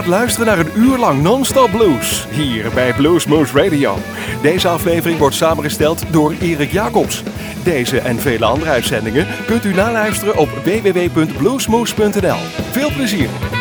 gaat luisteren naar een uur lang non-stop blues hier bij Bluesmoose Radio. Deze aflevering wordt samengesteld door Erik Jacobs. Deze en vele andere uitzendingen kunt u naluisteren op www.bluesmoose.nl. Veel plezier!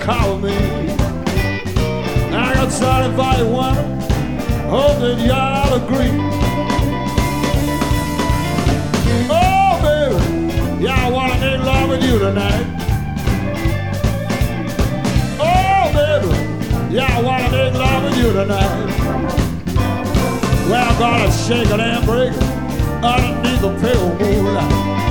call me. I got started by the water, hope that y'all agree. Oh, baby, y'all wanna make love with you tonight. Oh, baby, y'all wanna make love with you tonight. Well, I'm gonna shake it and break it underneath the pale moonlight.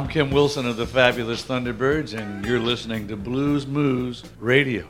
I'm Kim Wilson of the Fabulous Thunderbirds, and you're listening to Blues Moose Radio.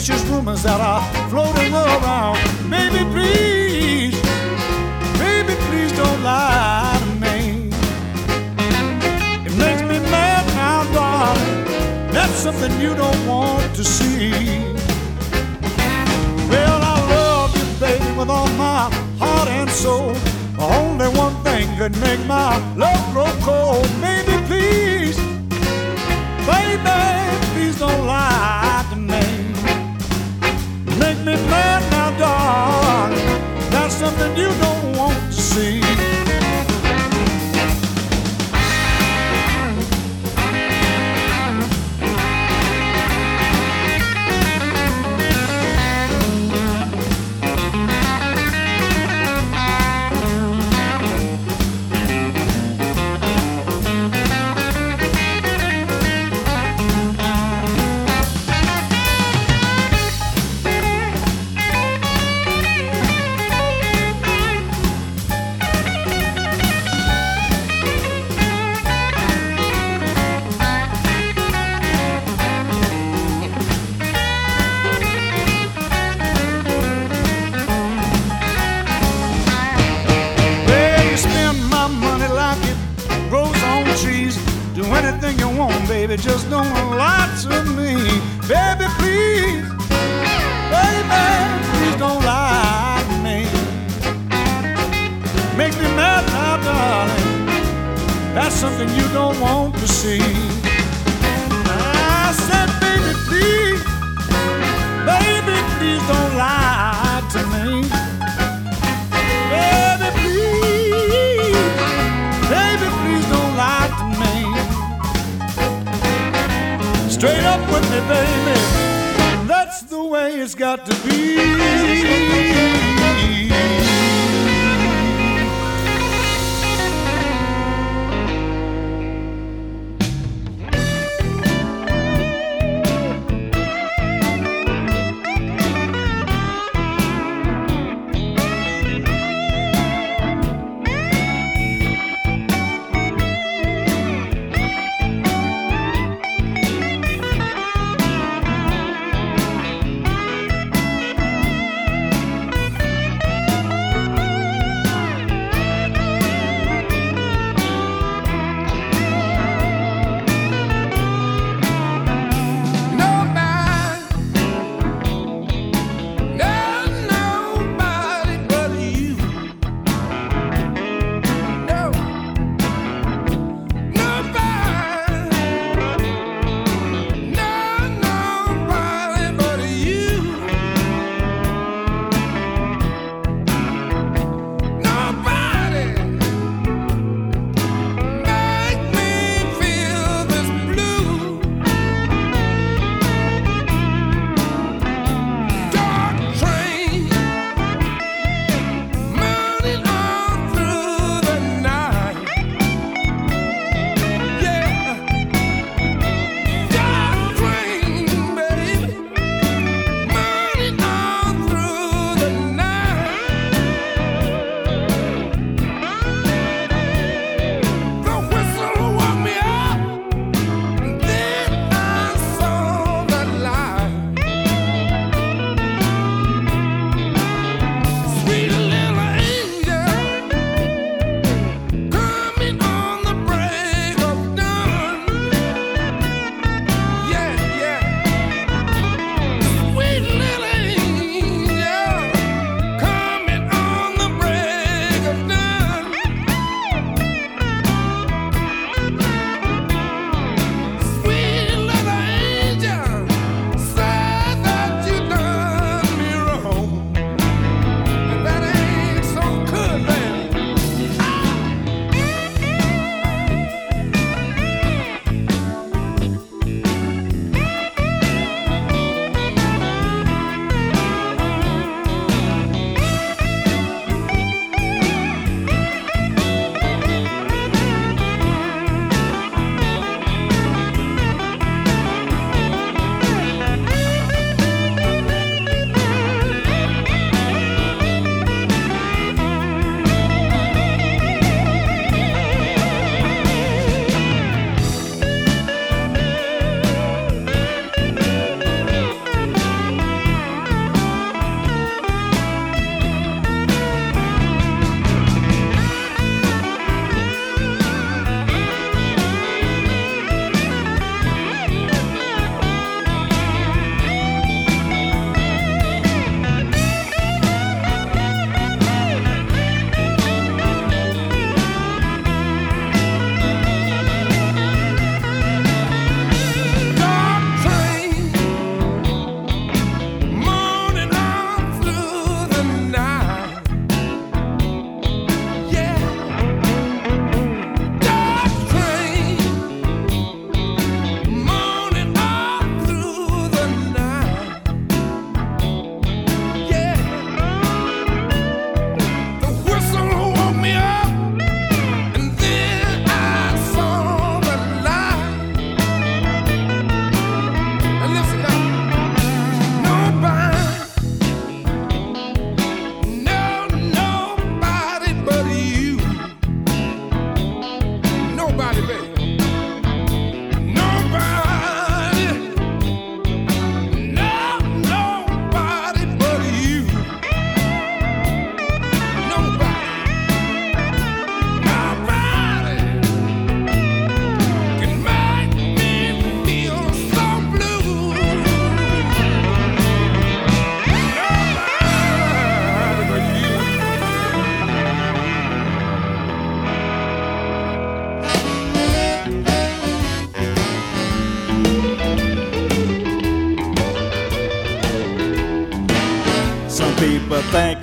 Vicious rumors that are floating around. Baby, please, baby, please don't lie to me. It makes me mad now, darling. That's something you don't want to see. Well, I love you, baby, with all my heart and soul. Only one thing could make my love grow cold. That's something you something you don't want to see. I said, baby, please, baby, please don't lie to me. Baby, please, baby, please don't lie to me. Straight up with me, baby. That's the way it's got to be.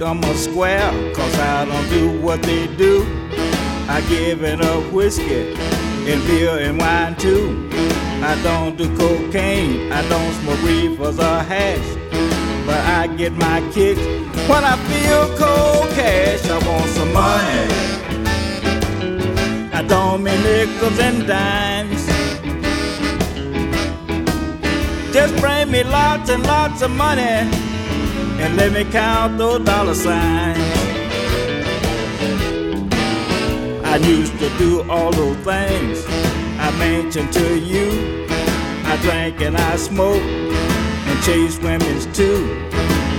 I'm a square, cause I don't do what they do. I give it up whiskey and beer and wine too. I don't do cocaine, I don't smoke reefers or hash. But I get my kicks when I feel cold cash. I want some money. I don't mean nickels and dimes. Just bring me lots and lots of money and let me count those dollar signs. I used to do all those things I mentioned to you. I drank and I smoked and chased women's too.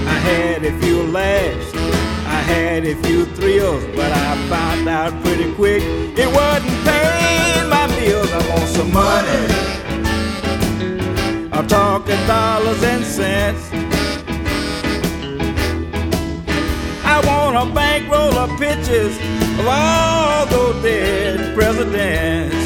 I had a few laughs, I had a few thrills, but I found out pretty quick it wasn't paying my bills. I want some money. I'm talking dollars and cents. I want a bankroll of pictures of all those dead presidents.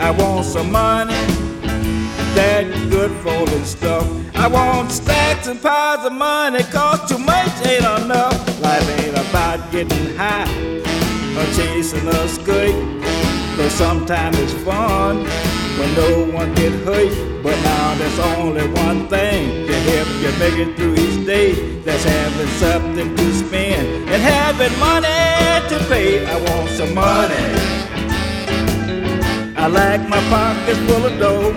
I want some money, that good rolling stuff. I want stacks and piles of money, cause too much ain't enough. Life ain't about getting high or chasing a skirt. Though sometimes it's fun when no one get hurt. But now there's only one thing to help you make it through each day. That's having something to spend and having money to pay. I want some money. I like my pockets full of dough.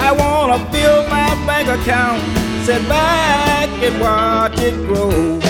I wanna fill my bank account, sit back and watch it grow.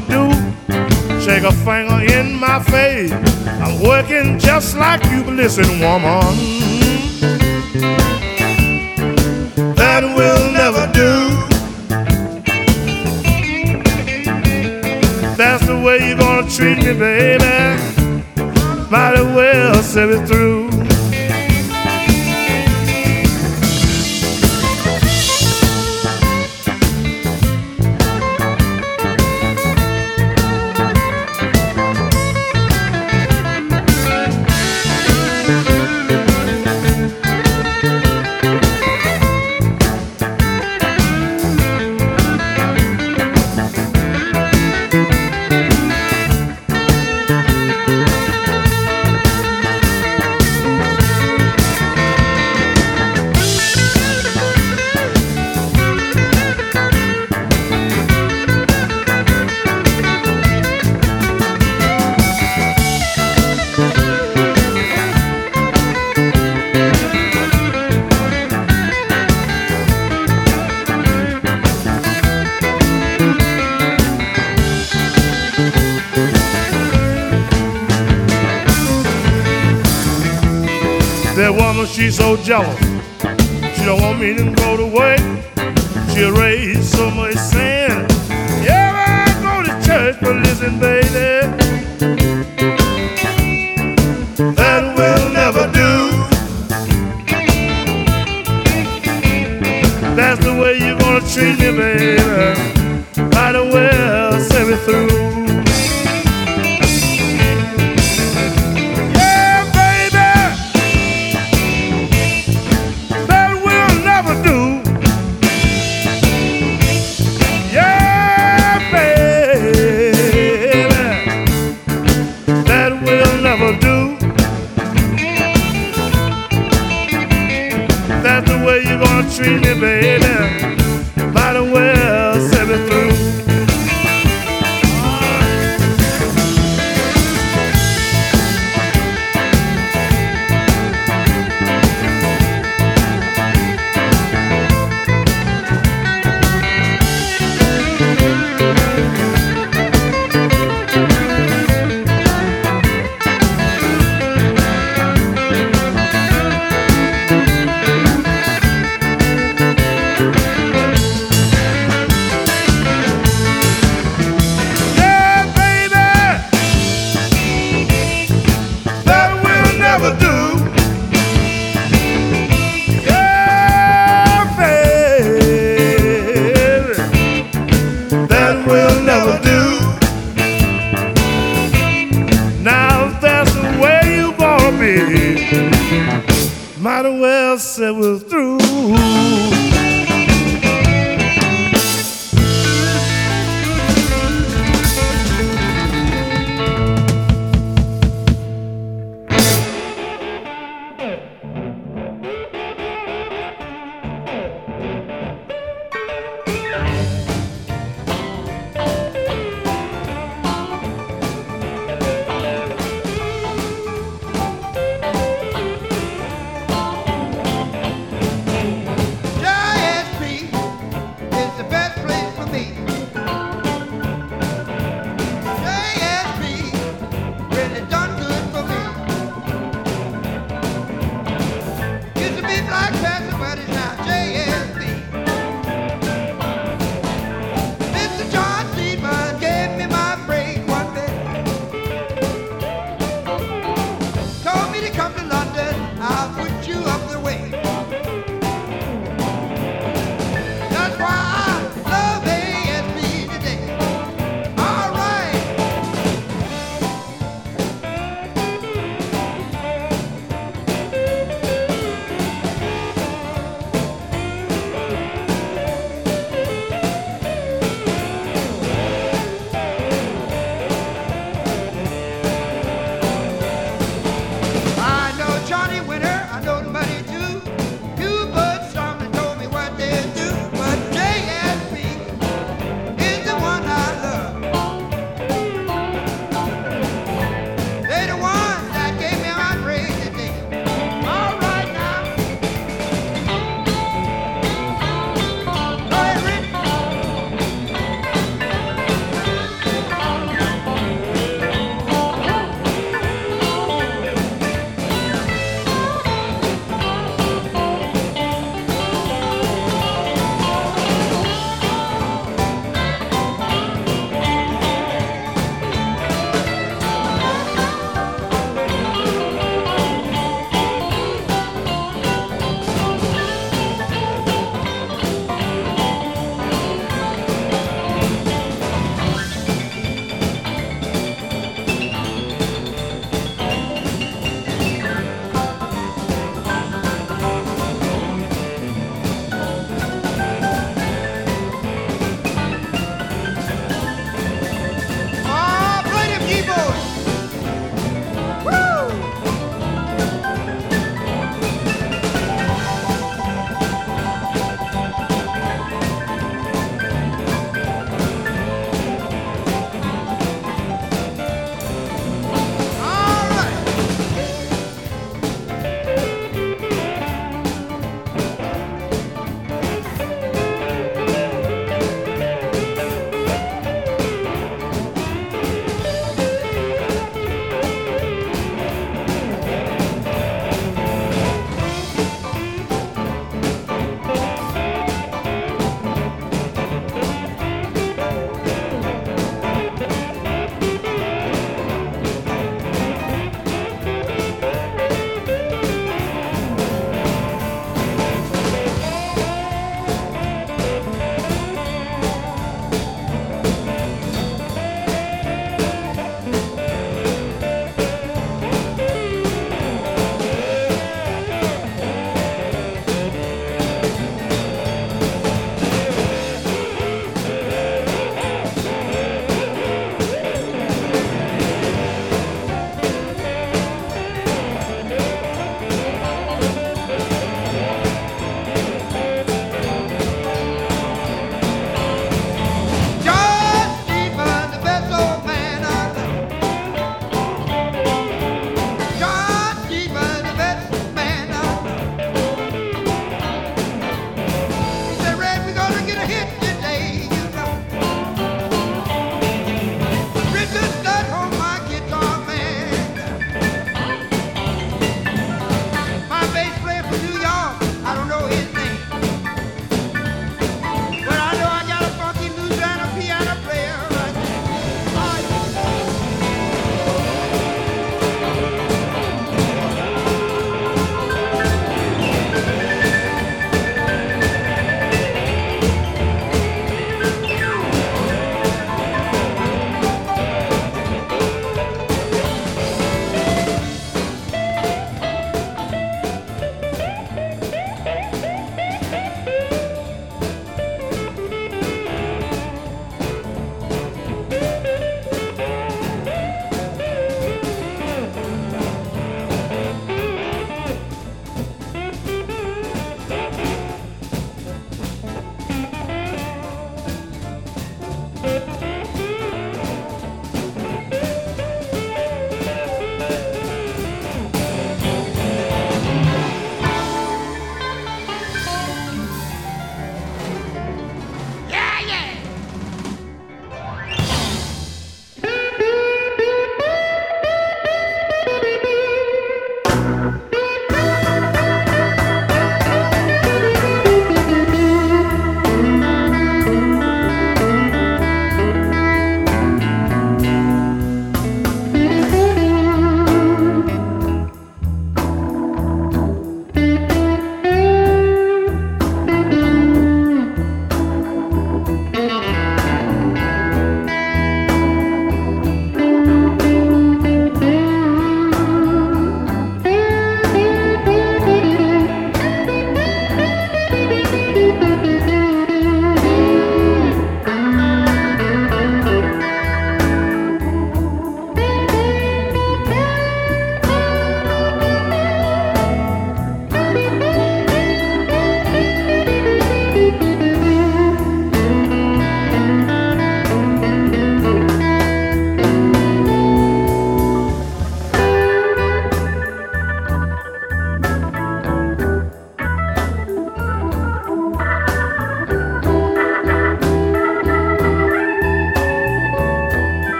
to do. Shake a finger in my face. I'm working just like you. Listen, woman. So jealous. She don't want me to go to work. She raised so much sand. Yeah, I go to church, but listen, babe.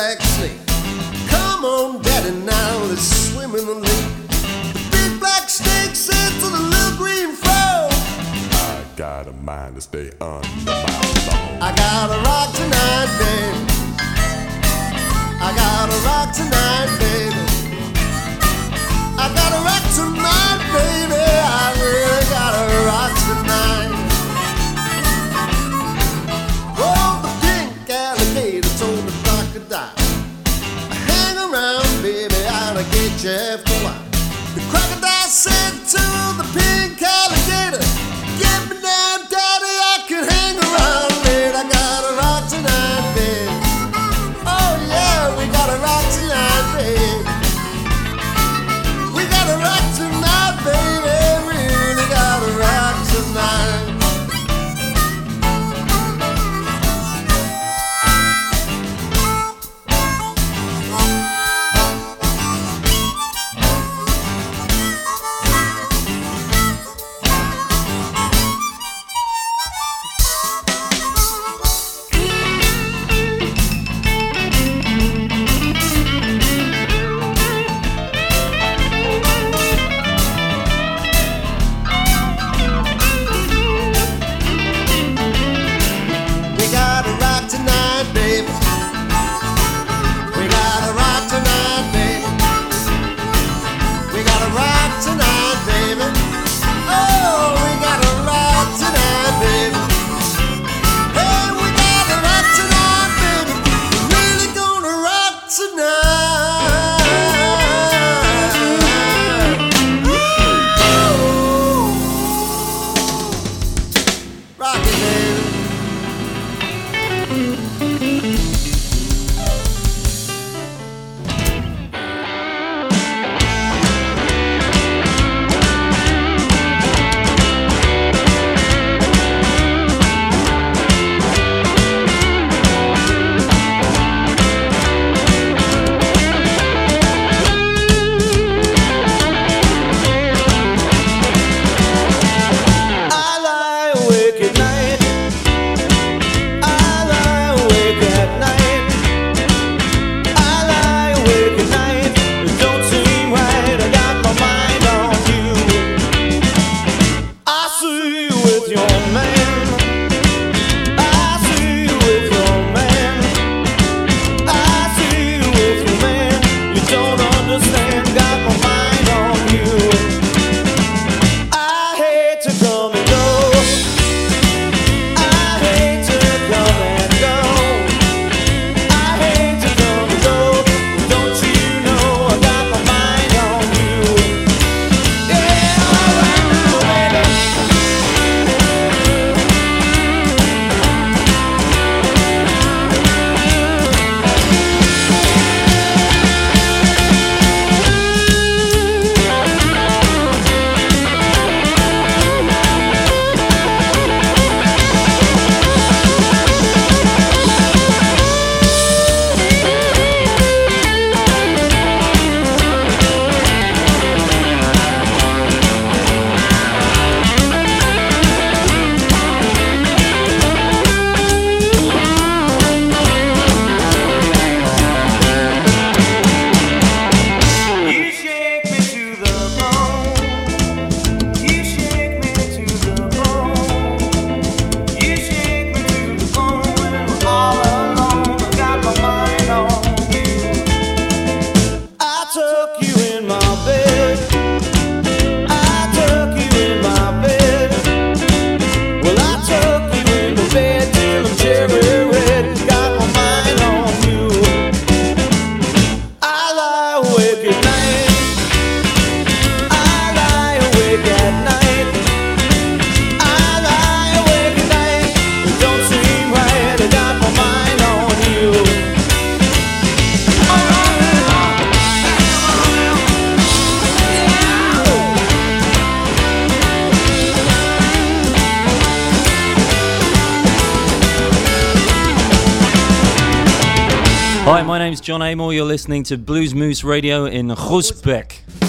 black snake. Come on, daddy, now let's swim in the lake. The big black snake said to the little green frog, I got a mind to stay under my phone. I gotta rock tonight, baby. I gotta rock tonight, baby. I gotta rock tonight. Jeff The crocodile said to the pink listening to Bluesmoose Radio in Groesbeek.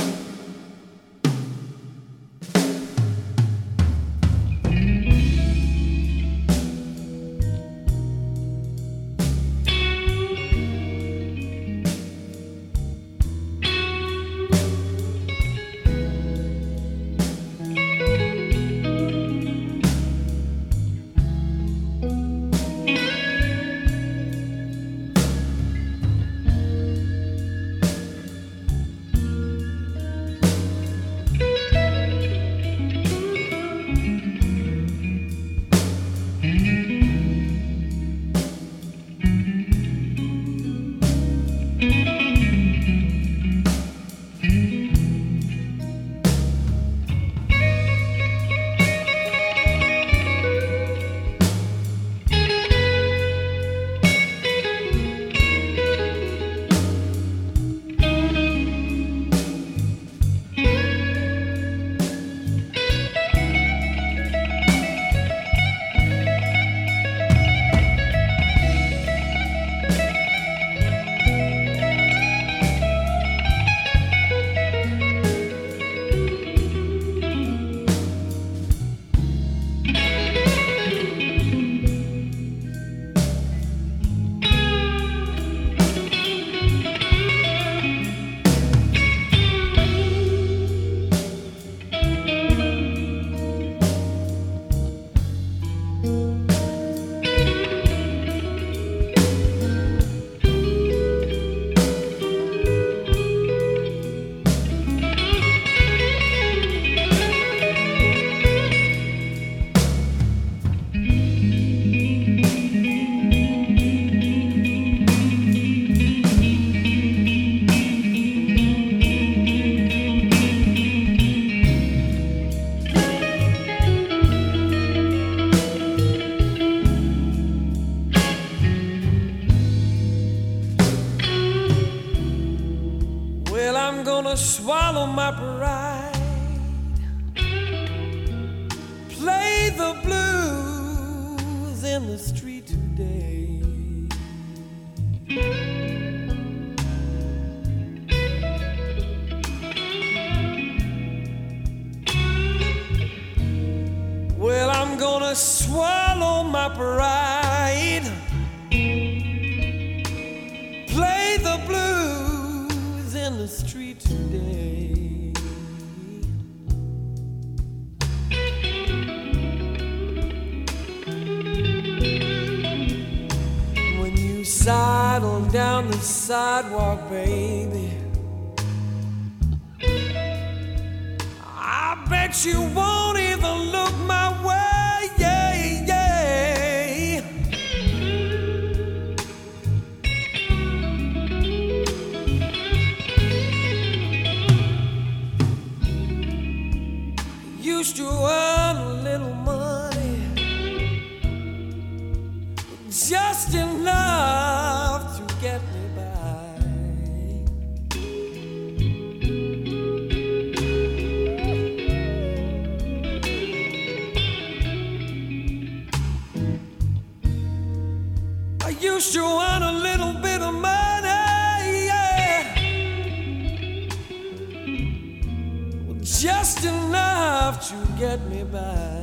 My pride. Play the blues in the street today. When you sidle down the sidewalk, baby, I bet you won't even look my way. Used get me by.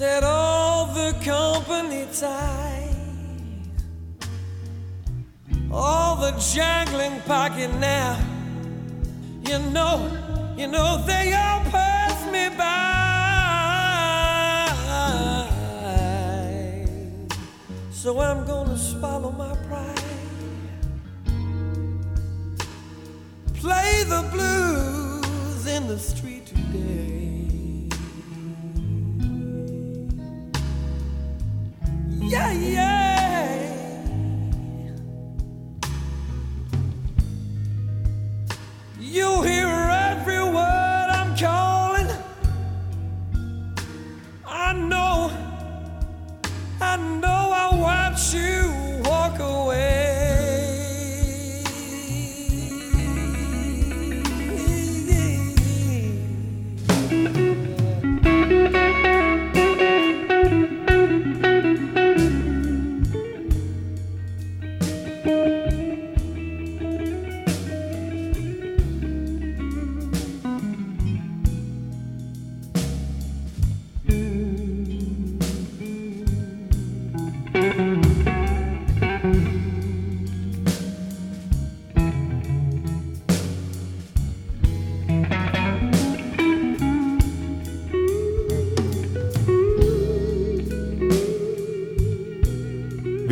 Said all the company ties, all the jangling pocket now. You know, you know they all pass me by. So I'm gonna swallow my pride. Play the blues in the street today. Yeah, yeah.